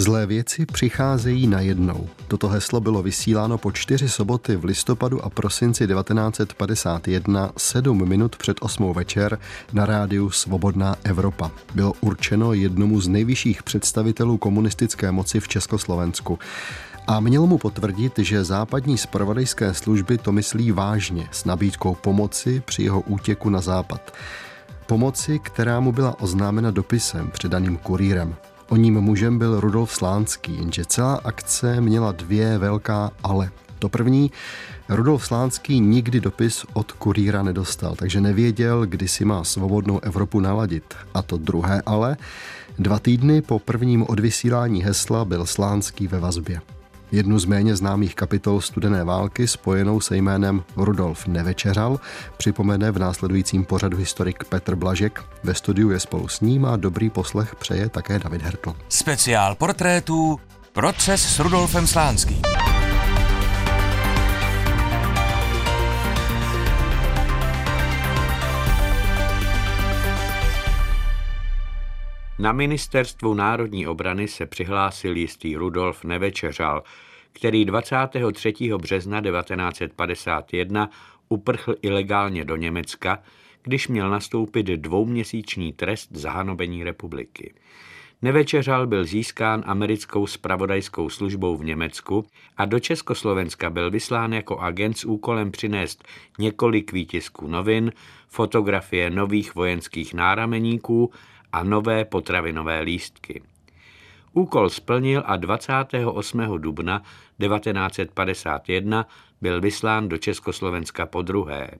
Zlé věci přicházejí najednou. Toto heslo bylo vysíláno po čtyři soboty v listopadu a prosinci 1951, sedm minut před osmou večer na rádiu Svobodná Evropa. Bylo určeno jednomu z nejvyšších představitelů komunistické moci v Československu. A měl mu potvrdit, že západní spravodajské služby to myslí vážně s nabídkou pomoci při jeho útěku na západ. Pomoci, která mu byla oznámena dopisem předaným kurýrem. O ním mužem byl Rudolf Slánský, jenže celá akce měla dvě velká ale. To první, Rudolf Slánský nikdy dopis od kurýra nedostal, takže nevěděl, kdy si má svobodnou Evropu naladit. A to druhé ale, dva týdny po prvním odvysílání hesla byl Slánský ve vazbě. Jednu z méně známých kapitol studené války spojenou se jménem Rudolf Nevečeřal připomene v následujícím pořadu historik Petr Blažek. Ve studiu je spolu s ním a dobrý poslech přeje také David Hertl. Speciál portrétů Proces s Rudolfem Slánským. Na ministerstvu národní obrany se přihlásil jistý Rudolf Nevečeřal, který 23. března 1951 uprchl ilegálně do Německa, když měl nastoupit dvouměsíční trest zahanobení republiky. Nevečeřal byl získán americkou spravodajskou službou v Německu a do Československa byl vyslán jako agent s úkolem přinést několik výtisků novin, fotografie nových vojenských nárameníků a nové potravinové lístky. Úkol splnil a 28. dubna 1951 byl vyslán do Československa po druhé.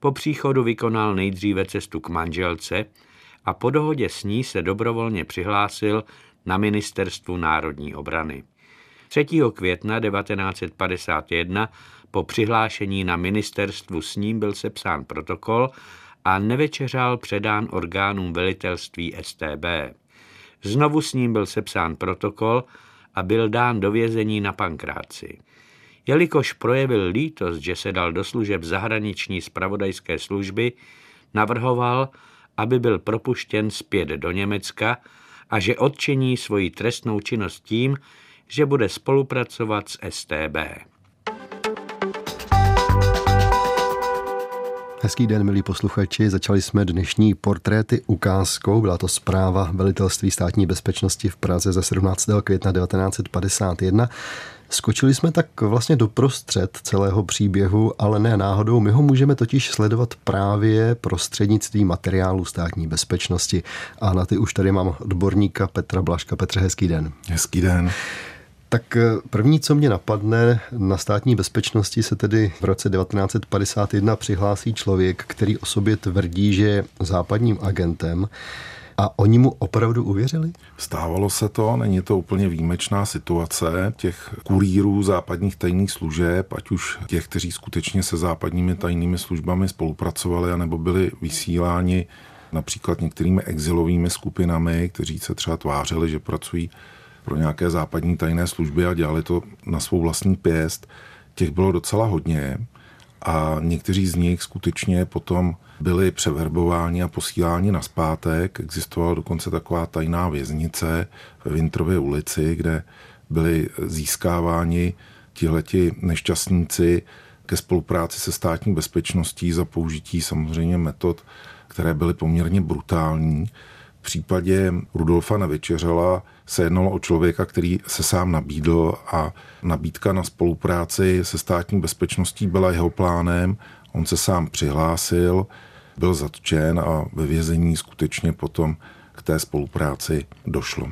Po příchodu vykonal nejdříve cestu k manželce a po dohodě s ní se dobrovolně přihlásil na Ministerstvu národní obrany. 3. května 1951 po přihlášení na ministerstvu s ním byl sepsán protokol a nevečeřál předán orgánům velitelství STB. Znovu s ním byl sepsán protokol a byl dán do vězení na Pankráci. Jelikož projevil lítost, že se dal do služeb zahraniční spravodajské služby, navrhoval, aby byl propuštěn zpět do Německa a že odčiní svoji trestnou činnost tím, že bude spolupracovat s STB. Hezký den, milí posluchači. Začali jsme dnešní portréty ukázkou. Byla to zpráva Velitelství státní bezpečnosti v Praze ze 17. května 1951. Skočili jsme tak vlastně do prostřed celého příběhu, ale ne náhodou. My ho můžeme totiž sledovat právě prostřednictvím materiálu státní bezpečnosti. A na ty už tady mám odborníka Petra Blaška. Petře, hezký den. Hezký den. Tak eh, první, co mě napadne, na státní bezpečnosti se tedy v roce 1951 přihlásí člověk, který o sobě tvrdí, že je západním agentem. A oni mu opravdu uvěřili? Stávalo se to, není to úplně výjimečná situace těch kurýrů západních tajných služeb, ať už těch, kteří skutečně se západními tajnými službami spolupracovali, anebo byli vysíláni například některými exilovými skupinami, kteří se třeba tvářili, že pracují pro nějaké západní tajné služby a dělali to na svou vlastní pěst. Těch bylo docela hodně a někteří z nich skutečně potom byli převerbováni a posíláni na zpátek. Existovala dokonce taková tajná věznice ve Vintrově ulici, kde byli získáváni tihleti nešťastníci ke spolupráci se státní bezpečností za použití samozřejmě metod, které byly poměrně brutální. V případě Rudolfa Nevečeřela se jednalo o člověka, který se sám nabídl a nabídka na spolupráci se státní bezpečností byla jeho plánem. On se sám přihlásil, byl zatčen a ve vězení skutečně potom k té spolupráci došlo.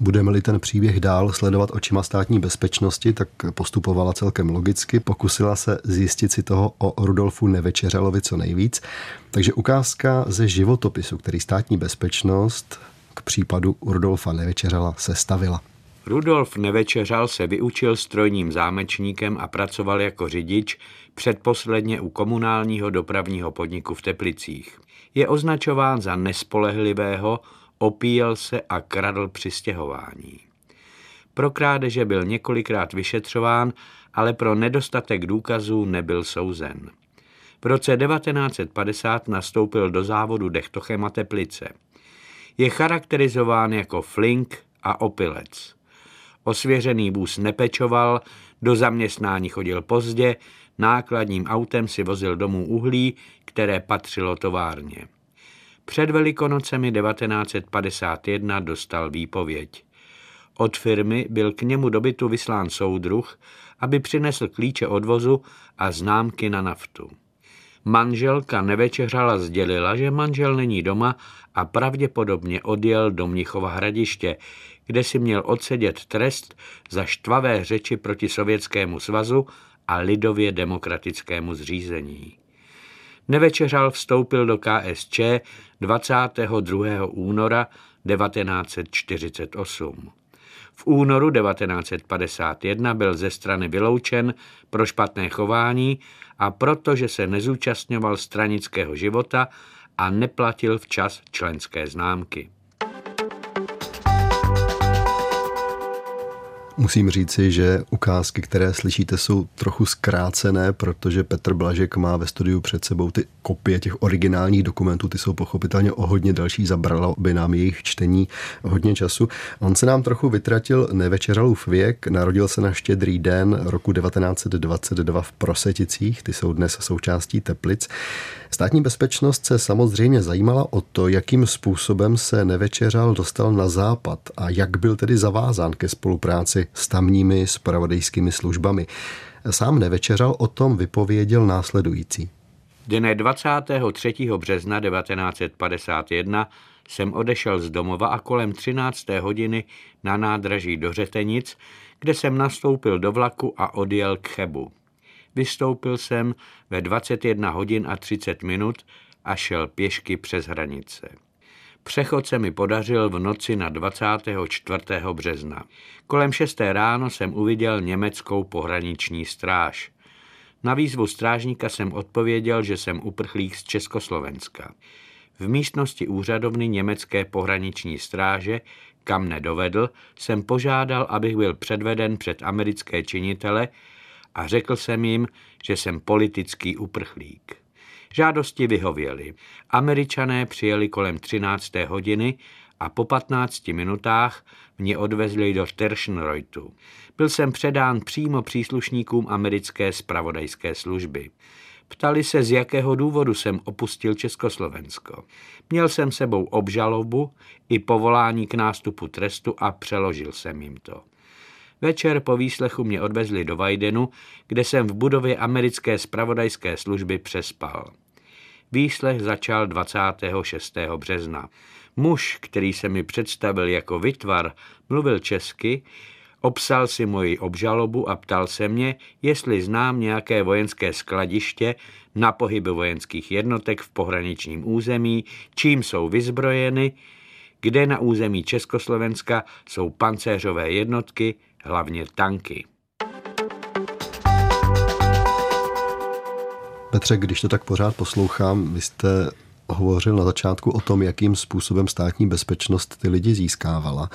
Budeme-li ten příběh dál sledovat očima státní bezpečnosti, tak postupovala celkem logicky, pokusila se zjistit si toho o Rudolfu Nevečeřalovi co nejvíc. Takže ukázka ze životopisu, který státní bezpečnost k případu Rudolfa Nevečeřala sestavila. Rudolf Nevečeřal se vyučil strojním zámečníkem a pracoval jako řidič předposledně u komunálního dopravního podniku v Teplicích. Je označován za nespolehlivého, opíjel se a kradl při stěhování. Pro krádeže byl několikrát vyšetřován, ale pro nedostatek důkazů nebyl souzen. V roce 1950 nastoupil do závodu Dechtochem a Teplice. Je charakterizován jako flink a opilec. Osvěřený vůz nepečoval, do zaměstnání chodil pozdě, nákladním autem si vozil domů uhlí, které patřilo továrně. Před Velikonocemi 1951 dostal výpověď. Od firmy byl k němu do bytu vyslán soudruh, aby přinesl klíče odvozu a známky na naftu. Manželka nevečeřala sdělila, že manžel není doma a pravděpodobně odjel do Mnichova hradiště, kde si měl odsedět trest za štvavé řeči proti Sovětskému svazu a lidově demokratickému zřízení. Nevečeřal vstoupil do KSČ 22. února 1948. V únoru 1951 byl ze strany vyloučen pro špatné chování a protože se nezúčastňoval stranického života a neplatil včas členské známky. Musím říci, že ukázky, které slyšíte, jsou trochu zkrácené, protože Petr Blažek má ve studiu před sebou ty kopie těch originálních dokumentů, ty jsou pochopitelně o hodně další, zabralo by nám jejich čtení hodně času. On se nám trochu vytratil nevečeralův věk, narodil se na štědrý den roku 1922 v Proseticích, ty jsou dnes součástí Teplic. Státní bezpečnost se samozřejmě zajímala o to, jakým způsobem se nevečeřal dostal na západ a jak byl tedy zavázán ke spolupráci s tamními spravodajskými službami. Sám nevečeřal o tom vypověděl následující. Dne 23. března 1951 jsem odešel z domova a kolem 13. hodiny na nádraží do Řetenic, kde jsem nastoupil do vlaku a odjel k Chebu. Vystoupil jsem ve 21 hodin a 30 minut a šel pěšky přes hranice. Přechod se mi podařil v noci na 24. března. Kolem 6. ráno jsem uviděl německou pohraniční stráž. Na výzvu strážníka jsem odpověděl, že jsem uprchlík z Československa. V místnosti úřadovny německé pohraniční stráže, kam nedovedl, jsem požádal, abych byl předveden před americké činitele a řekl jsem jim, že jsem politický uprchlík. Žádosti vyhověly. Američané přijeli kolem 13. hodiny a po 15 minutách mě odvezli do Terschenreutu. Byl jsem předán přímo příslušníkům americké spravodajské služby. Ptali se, z jakého důvodu jsem opustil Československo. Měl jsem sebou obžalobu i povolání k nástupu trestu a přeložil jsem jim to. Večer po výslechu mě odvezli do Vajdenu, kde jsem v budově americké spravodajské služby přespal. Výslech začal 26. března. Muž, který se mi představil jako vytvar, mluvil česky, obsal si moji obžalobu a ptal se mě, jestli znám nějaké vojenské skladiště na pohyby vojenských jednotek v pohraničním území, čím jsou vyzbrojeny, kde na území Československa jsou pancéřové jednotky, hlavně tanky. Petře, když to tak pořád poslouchám, vy jste hovořil na začátku o tom, jakým způsobem státní bezpečnost ty lidi získávala.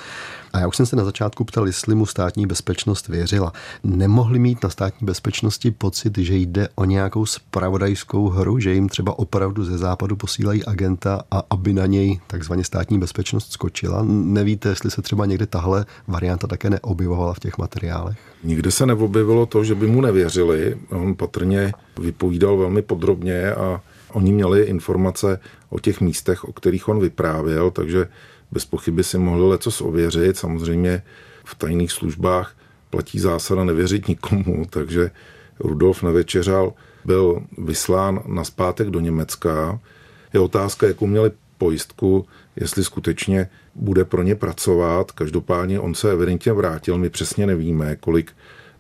A já už jsem se na začátku ptal, jestli mu státní bezpečnost věřila. Nemohli mít na státní bezpečnosti pocit, že jde o nějakou spravodajskou hru, že jim třeba opravdu ze západu posílají agenta a aby na něj takzvaně státní bezpečnost skočila. Nevíte, jestli se třeba někde tahle varianta také neobjevovala v těch materiálech? Nikde se neobjevilo to, že by mu nevěřili. On patrně vypovídal velmi podrobně a Oni měli informace o těch místech, o kterých on vyprávěl, takže bez pochyby si mohli leco ověřit. Samozřejmě v tajných službách platí zásada nevěřit nikomu, takže Rudolf Nevečeřal byl vyslán na zpátek do Německa. Je otázka, jakou měli pojistku, jestli skutečně bude pro ně pracovat. Každopádně on se evidentně vrátil, my přesně nevíme, kolik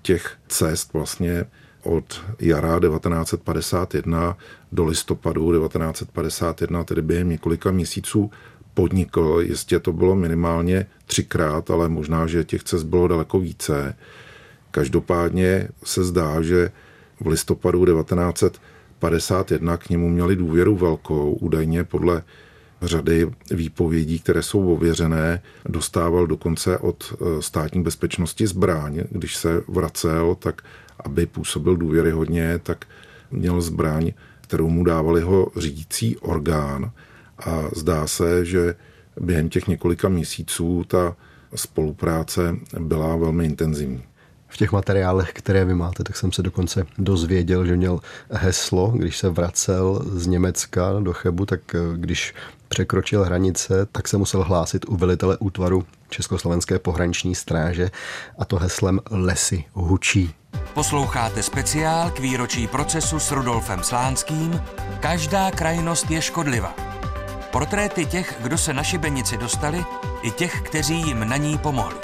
těch cest vlastně od jara 1951 do listopadu 1951, tedy během několika měsíců, podnikl. Jistě to bylo minimálně třikrát, ale možná, že těch cest bylo daleko více. Každopádně se zdá, že v listopadu 1951 k němu měli důvěru velkou, údajně podle řady výpovědí, které jsou ověřené, dostával dokonce od eh, státní bezpečnosti zbraň. Když se vracel, tak aby působil důvěryhodně, tak měl zbraň, kterou mu dával jeho řídící orgán. A zdá se, že během těch několika měsíců ta spolupráce byla velmi intenzivní. V těch materiálech, které vy máte, tak jsem se dokonce dozvěděl, že měl heslo, když se vracel z Německa do Chebu, tak eh, když překročil hranice, tak se musel hlásit u velitele útvaru Československé pohraniční stráže a to heslem Lesy hučí. Posloucháte speciál k výročí procesu s Rudolfem Slánským Každá krajnost je škodliva. Portréty těch, kdo se na šibenici dostali, i těch, kteří jim na ní pomohli.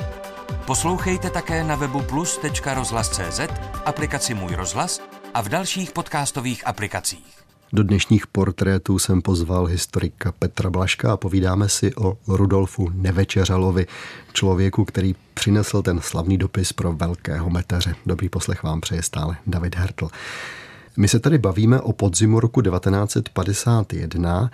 Poslouchejte také na webu plus.rozhlas.cz, aplikaci Můj rozhlas a v dalších podcastových aplikacích. Do dnešních portrétů jsem pozval historika Petra Blaška a povídáme si o Rudolfu Nevečeřalovi, člověku, který přinesl ten slavný dopis pro velkého metaře. Dobrý poslech vám přeje stále David Hertl. My se tady bavíme o podzimu roku 1951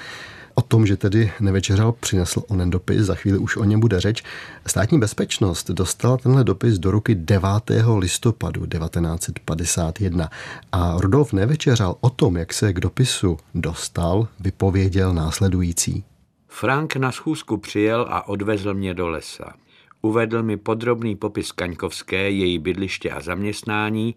o tom, že tedy nevečeřal, přinesl onen dopis, za chvíli už o něm bude řeč. Státní bezpečnost dostala tenhle dopis do ruky 9. listopadu 1951 a Rudolf Nevečeřal o tom, jak se k dopisu dostal, vypověděl následující. Frank na schůzku přijel a odvezl mě do lesa. Uvedl mi podrobný popis Kaňkovské, její bydliště a zaměstnání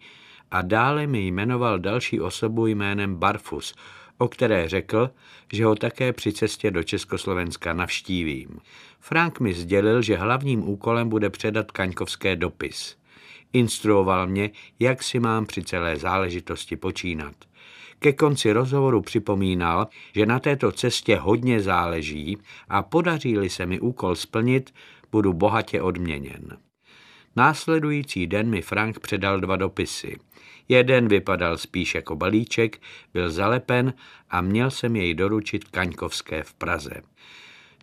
a dále mi jmenoval další osobu jménem Barfus, o které řekl, že ho také při cestě do Československa navštívím. Frank mi sdělil, že hlavním úkolem bude předat Kaňkovské dopis. Instruoval mě, jak si mám při celé záležitosti počínat. Ke konci rozhovoru připomínal, že na této cestě hodně záleží a podaří-li se mi úkol splnit, budu bohatě odměněn. Následující den mi Frank předal dva dopisy. Jeden vypadal spíš jako balíček, byl zalepen a měl jsem jej doručit Kaňkovské v Praze.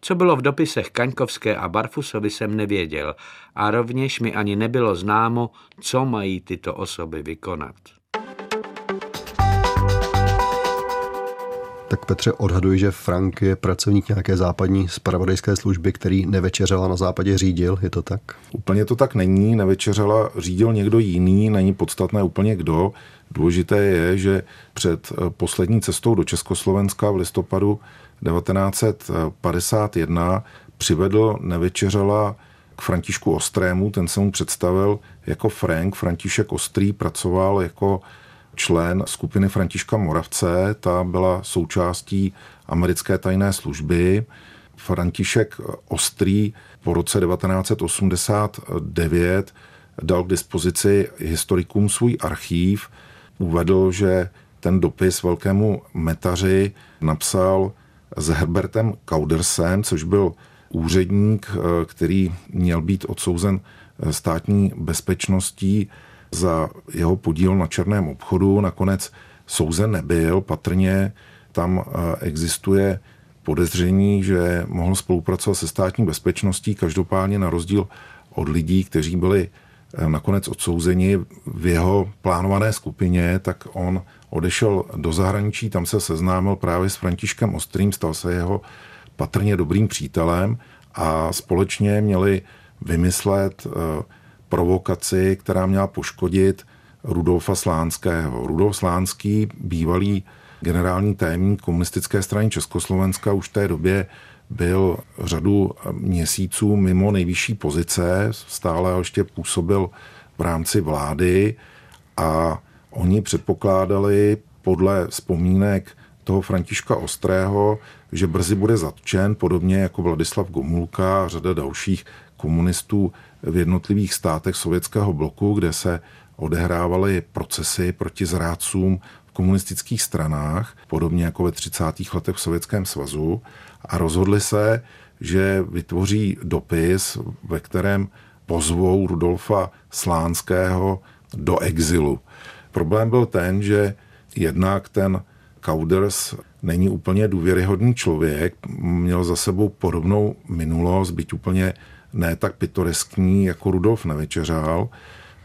Co bylo v dopisech Kaňkovské a Barfusovi jsem nevěděl a rovněž mi ani nebylo známo, co mají tyto osoby vykonat. Tak Petře, odhaduji, že Frank je pracovník nějaké západní spravodajské služby, který nevečeřela na západě řídil, je to tak? Úplně to tak není, nevečeřela řídil někdo jiný, není podstatné úplně kdo. Důležité je, že před eh, poslední cestou do Československa v listopadu 1951 přivedl nevečeřela k Františku Ostrému, ten se mu představil jako Frank. František Ostrý pracoval jako člen skupiny Františka Moravce, ta byla součástí americké tajné služby. František Ostrý po roce 1989 dal k dispozici historikům svůj archív, uvedl, že ten dopis velkému metaři napsal s Herbertem Kaudersem, což byl úředník, který měl být odsouzen státní bezpečností za jeho podíl na černém obchodu. Nakonec souzen nebyl, patrně tam eh, existuje podezření, že mohl spolupracovat se státní bezpečností, každopádně na rozdíl od lidí, kteří byli eh, nakonec odsouzeni v jeho plánované skupině, tak on odešel do zahraničí, tam se seznámil právě s Františkem Ostrým, stal se jeho patrně dobrým přítelem a společně měli vymyslet eh, provokaci, která měla poškodit Rudolfa Slánského. Rudolf Slánský, bývalý generální tajemník komunistické strany Československa, už v té době byl řadu měsíců mimo nejvyšší pozice, stále ještě působil v rámci vlády a oni předpokládali podle vzpomínek toho Františka Ostrého, že brzy bude zatčen, podobně jako Vladislav Gomulka a řada dalších komunistů v jednotlivých státech sovětského bloku, kde se odehrávaly procesy proti zrádcům v komunistických stranách, podobně jako ve 30. letech v Sovětském svazu, a rozhodli se, že vytvoří dopis, ve kterém pozvou Rudolfa Slánského do exilu. Problém byl ten, že jednak ten Kauders není úplně důvěryhodný člověk, měl za sebou podobnou minulost, byť úplně ne tak pitoreskní jako Rudolf Nevečeřál.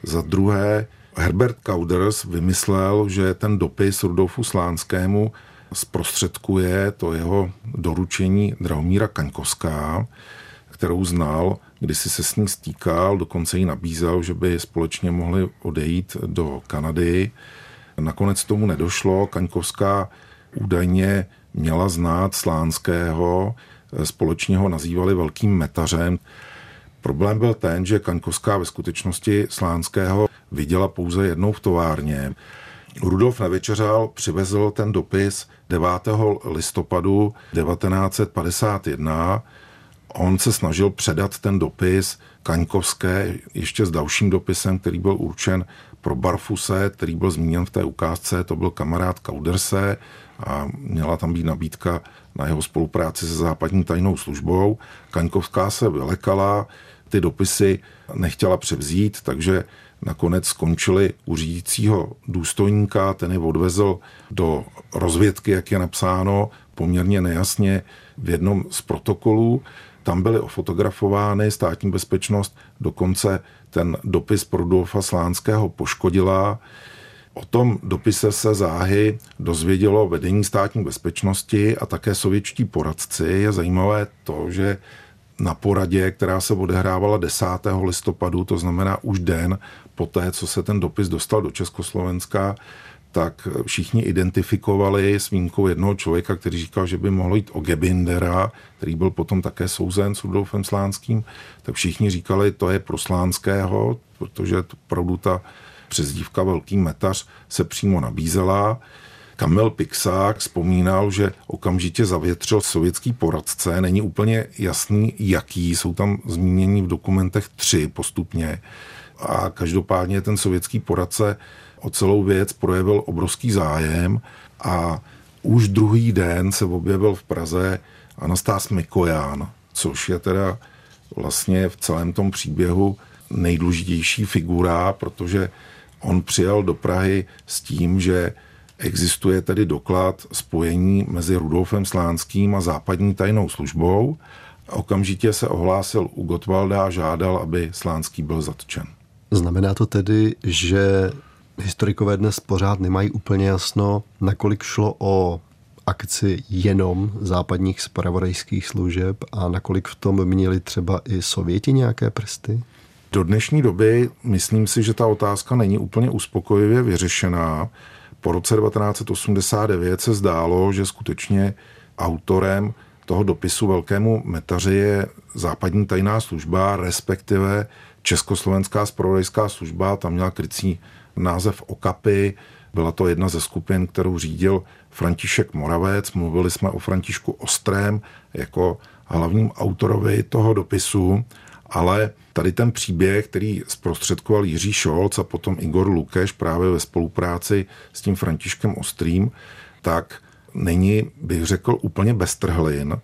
Za druhé, Herbert Kauders vymyslel, že ten dopis Rudolfu Slánskému zprostředkuje to jeho doručení Drahomíra Kaňkovská, kterou znal, kdysi se s ní stýkal, dokonce jí nabízel, že by společně mohli odejít do Kanady. Nakonec tomu nedošlo. Kaňkovská údajně měla znát Slánského, společně ho nazývali velkým metařem. Problém byl ten, že Kaňkovská ve skutečnosti Slánského viděla pouze jednou v továrně. Rudolf Nevečeřál přivezl ten dopis 9. listopadu 1951. On se snažil předat ten dopis Kaňkovské ještě s dalším dopisem, který byl určen pro Barfuse, který byl zmíněn v té ukázce, to byl kamarád Kauderse a měla tam být nabídka na jeho spolupráci se západní tajnou službou. Kaňkovská se vylekala, ty dopisy nechtěla převzít, takže nakonec skončili u řídícího důstojníka, ten je odvezl do rozvědky, jak je napsáno, poměrně nejasně v jednom z protokolů. Tam byly ofotografovány státní bezpečnost, dokonce ten dopis pro Rudolfa Slánského poškodila. O tom dopise se záhy dozvědělo vedení státní bezpečnosti a také sovětští poradci. Je zajímavé to, že na poradě, která se odehrávala 10. listopadu, to znamená už den poté, co se ten dopis dostal do Československa, tak všichni identifikovali s výjimkou jednoho člověka, který říkal, že by mohlo jít o Gebindera, který byl potom také souzen s Rudolfem Slánským, tak všichni říkali, to je pro Slánského, protože opravdu ta přezdívka Velký metař se přímo nabízela. Kamil Pixák vzpomínal, že okamžitě zavětřil sovětský poradce. Není úplně jasný, jaký. Jsou tam zmíněni v dokumentech tři postupně. A každopádně ten sovětský poradce o celou věc projevil obrovský zájem a už druhý den se objevil v Praze Anastás Mikojan, což je teda vlastně v celém tom příběhu nejdůležitější figura, protože on přijel do Prahy s tím, že existuje tedy doklad spojení mezi Rudolfem Slánským a západní tajnou službou. Okamžitě se ohlásil u Gotwalda a žádal, aby Slánský byl zatčen. Znamená to tedy, že historikové dnes pořád nemají úplně jasno, nakolik šlo o akci jenom západních spravodajských služeb a nakolik v tom měli třeba i Sověti nějaké prsty? Do dnešní doby myslím si, že ta otázka není úplně uspokojivě vyřešená. Po roce 1989 se zdálo, že skutečně autorem toho dopisu velkému metaři je západní tajná služba, respektive Československá spravodajská služba, tam měla krycí název OKAPy, byla to jedna ze skupin, kterou řídil František Moravec. Mluvili jsme o Františku Ostrém jako hlavním autorovi toho dopisu, ale tady ten příběh, který zprostředkoval Jiří Šolc a potom Igor Lukeš právě ve spolupráci s tím Františkem Ostrým, tak není, bych řekl, úplně bez trhlin.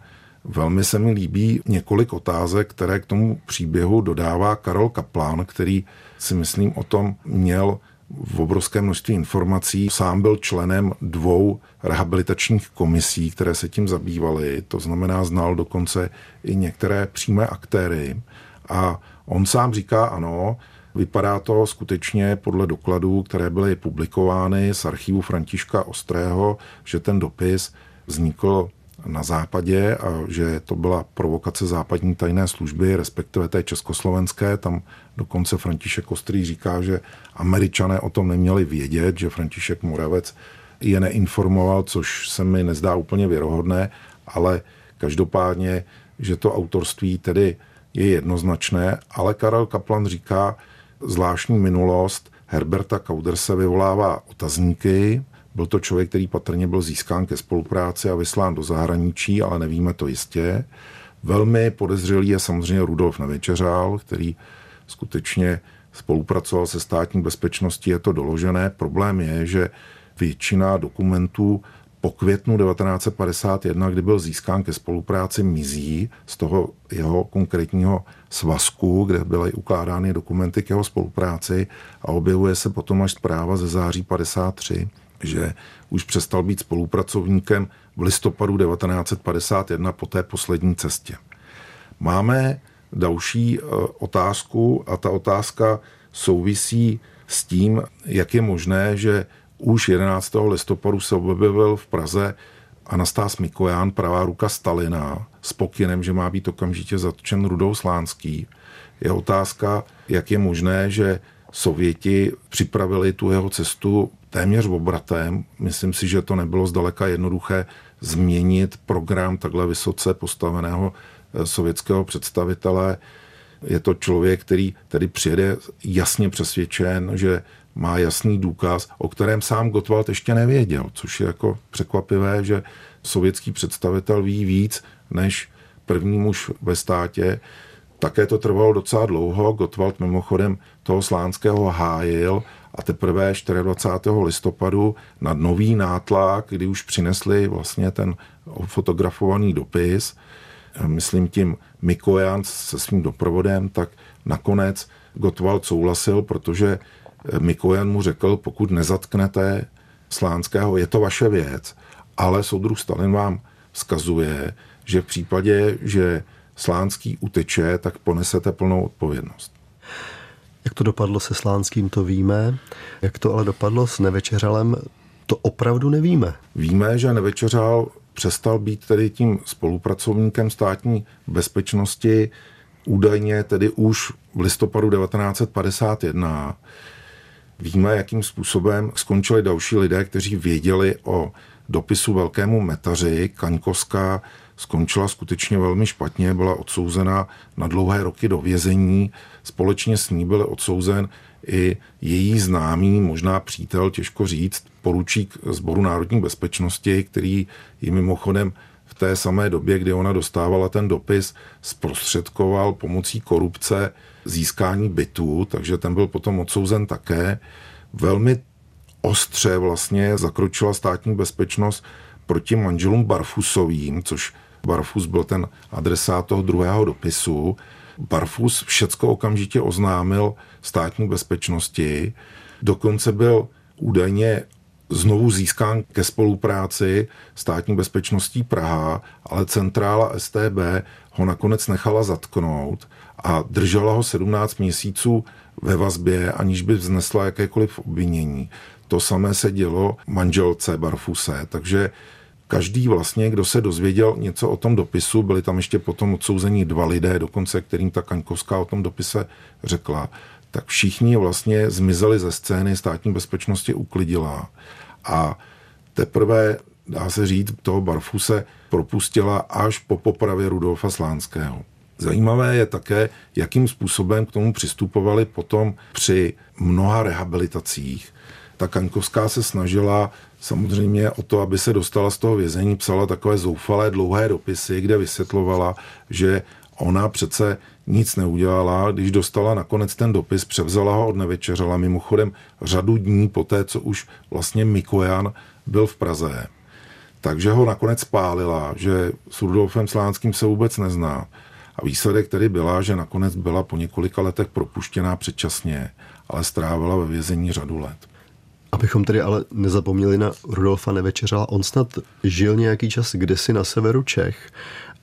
Velmi se mi líbí několik otázek, které k tomu příběhu dodává Karol Kaplan, který si myslím o tom měl v obrovské množství informací. Sám byl členem dvou rehabilitačních komisí, které se tím zabývaly, to znamená znal dokonce i některé přímé aktéry. A on sám říká, ano, vypadá to skutečně podle dokladů, které byly publikovány z archivu Františka Ostrého, že ten dopis vznikl na západě a že to byla provokace západní tajné služby, respektive té československé. Tam dokonce František Ostrý říká, že američané o tom neměli vědět, že František Moravec je neinformoval, což se mi nezdá úplně věrohodné, ale každopádně, že to autorství tedy je jednoznačné, ale Karel Kaplan říká, zvláštní minulost Herberta Kauderse vyvolává otazníky, byl to člověk, který patrně byl získán ke spolupráci a vyslán do zahraničí, ale nevíme to jistě. Velmi podezřelý je samozřejmě Rudolf Nevečeřál, který skutečně spolupracoval se státní bezpečností, je to doložené. Problém je, že většina dokumentů po květnu 1951, kdy byl získán ke spolupráci, mizí z toho jeho konkrétního svazku, kde byly ukládány dokumenty k jeho spolupráci a objevuje se potom až zpráva ze září 53 že už přestal být spolupracovníkem v listopadu 1951 po té poslední cestě. Máme další e, otázku a ta otázka souvisí s tím, jak je možné, že už 11. listopadu se objevil v Praze Anastás Mikojan, pravá ruka Stalina, s pokynem, že má být okamžitě zatčen Rudou Slánský. Je otázka, jak je možné, že Sověti připravili tu jeho cestu téměř obratem. Myslím si, že to nebylo zdaleka jednoduché změnit program takhle vysoce postaveného eh, sovětského představitele. Je to člověk, který tady přijede jasně přesvědčen, že má jasný důkaz, o kterém sám Gottwald ještě nevěděl, což je jako překvapivé, že sovětský představitel ví víc než první muž ve státě. Také to trvalo docela dlouho. Gottwald mimochodem toho Slánského hájil a teprve 24. listopadu na nový nátlak, kdy už přinesli vlastně ten fotografovaný dopis, myslím tím Mikojan se svým doprovodem, tak nakonec Gottwald souhlasil, protože Mikojan mu řekl, pokud nezatknete Slánského, je to vaše věc, ale soudruh Stalin vám vzkazuje, že v případě, že Slánský uteče, tak ponesete plnou odpovědnost. Jak to dopadlo se Slánským, to víme. Jak to ale dopadlo s Nevečeřalem, to opravdu nevíme. Víme, že Nevečeřal přestal být tedy tím spolupracovníkem státní bezpečnosti údajně tedy už v listopadu 1951. Víme, jakým způsobem skončili další lidé, kteří věděli o dopisu velkému metaři. Kaňkovská skončila skutečně velmi špatně, byla odsouzena na dlouhé roky do vězení. Společně s ní byl odsouzen i její známý, možná přítel, těžko říct, poručík Zboru národní bezpečnosti, který ji mimochodem v té samé době, kdy ona dostávala ten dopis, zprostředkoval pomocí korupce získání bytů, takže ten byl potom odsouzen také. Velmi ostře vlastně zakročila státní bezpečnost proti manželům Barfusovým, což Barfus byl ten adresát toho druhého dopisu. Barfus všecko okamžitě oznámil státní bezpečnosti, dokonce byl údajně znovu získán ke spolupráci státní bezpečností Praha, ale centrála STB ho nakonec nechala zatknout a držela ho 17 měsíců ve vazbě, aniž by vznesla jakékoliv obvinění. To samé se dělo manželce Barfuse, takže každý vlastně, kdo se dozvěděl něco o tom dopisu, byli tam ještě potom odsouzení dva lidé, dokonce kterým ta Kaňkovská o tom dopise řekla, tak všichni vlastně zmizeli ze scény státní bezpečnosti uklidila. A teprve, dá se říct, toho Barfuse propustila až po popravě Rudolfa Slánského. Zajímavé je také, jakým způsobem k tomu přistupovali potom při mnoha rehabilitacích. Ta Kaňkovská se snažila samozřejmě o to, aby se dostala z toho vězení, psala takové zoufalé dlouhé dopisy, kde vysvětlovala, že ona přece nic neudělala, když dostala nakonec ten dopis, převzala ho od nevečeřela, mimochodem řadu dní po té, co už vlastně Mikojan byl v Praze. Takže ho nakonec spálila, že s Rudolfem Slánským se vůbec nezná. A výsledek tedy byla, že nakonec byla po několika letech propuštěná předčasně, ale strávila ve vězení řadu let. Abychom tedy ale nezapomněli na Rudolfa Nevečeřala, on snad žil nějaký čas kdysi na severu Čech,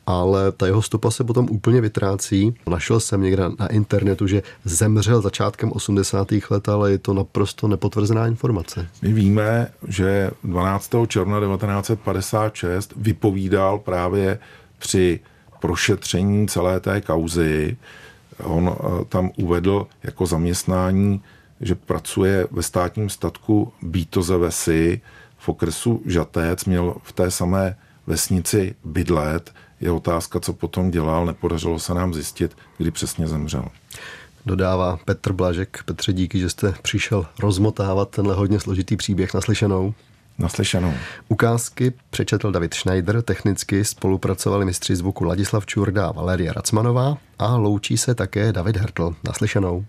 ale ta jeho stopa se potom úplně vytrácí. Našel jsem někde na internetu, že zemřel začátkem 80. let, ale je to naprosto nepotvrzená informace. My víme, že 12. června 1956 vypovídal právě při prošetření celé té kauzy. On eh, tam uvedl jako zaměstnání že pracuje ve státním statku Bítoze Vesy v okresu Žatec, měl v té samé vesnici bydlet. Je otázka, co potom dělal, nepodařilo se nám zjistit, kdy přesně zemřel. Dodává Petr Blažek. Petře, díky, že jste přišel rozmotávat tenhle hodně složitý příběh naslyšenou. Naslyšenou. Ukázky přečetl David Schneider, technicky spolupracovali mistři zvuku Ladislav Čurda a Valeria Racmanová a loučí se také David Hertl. Naslyšenou.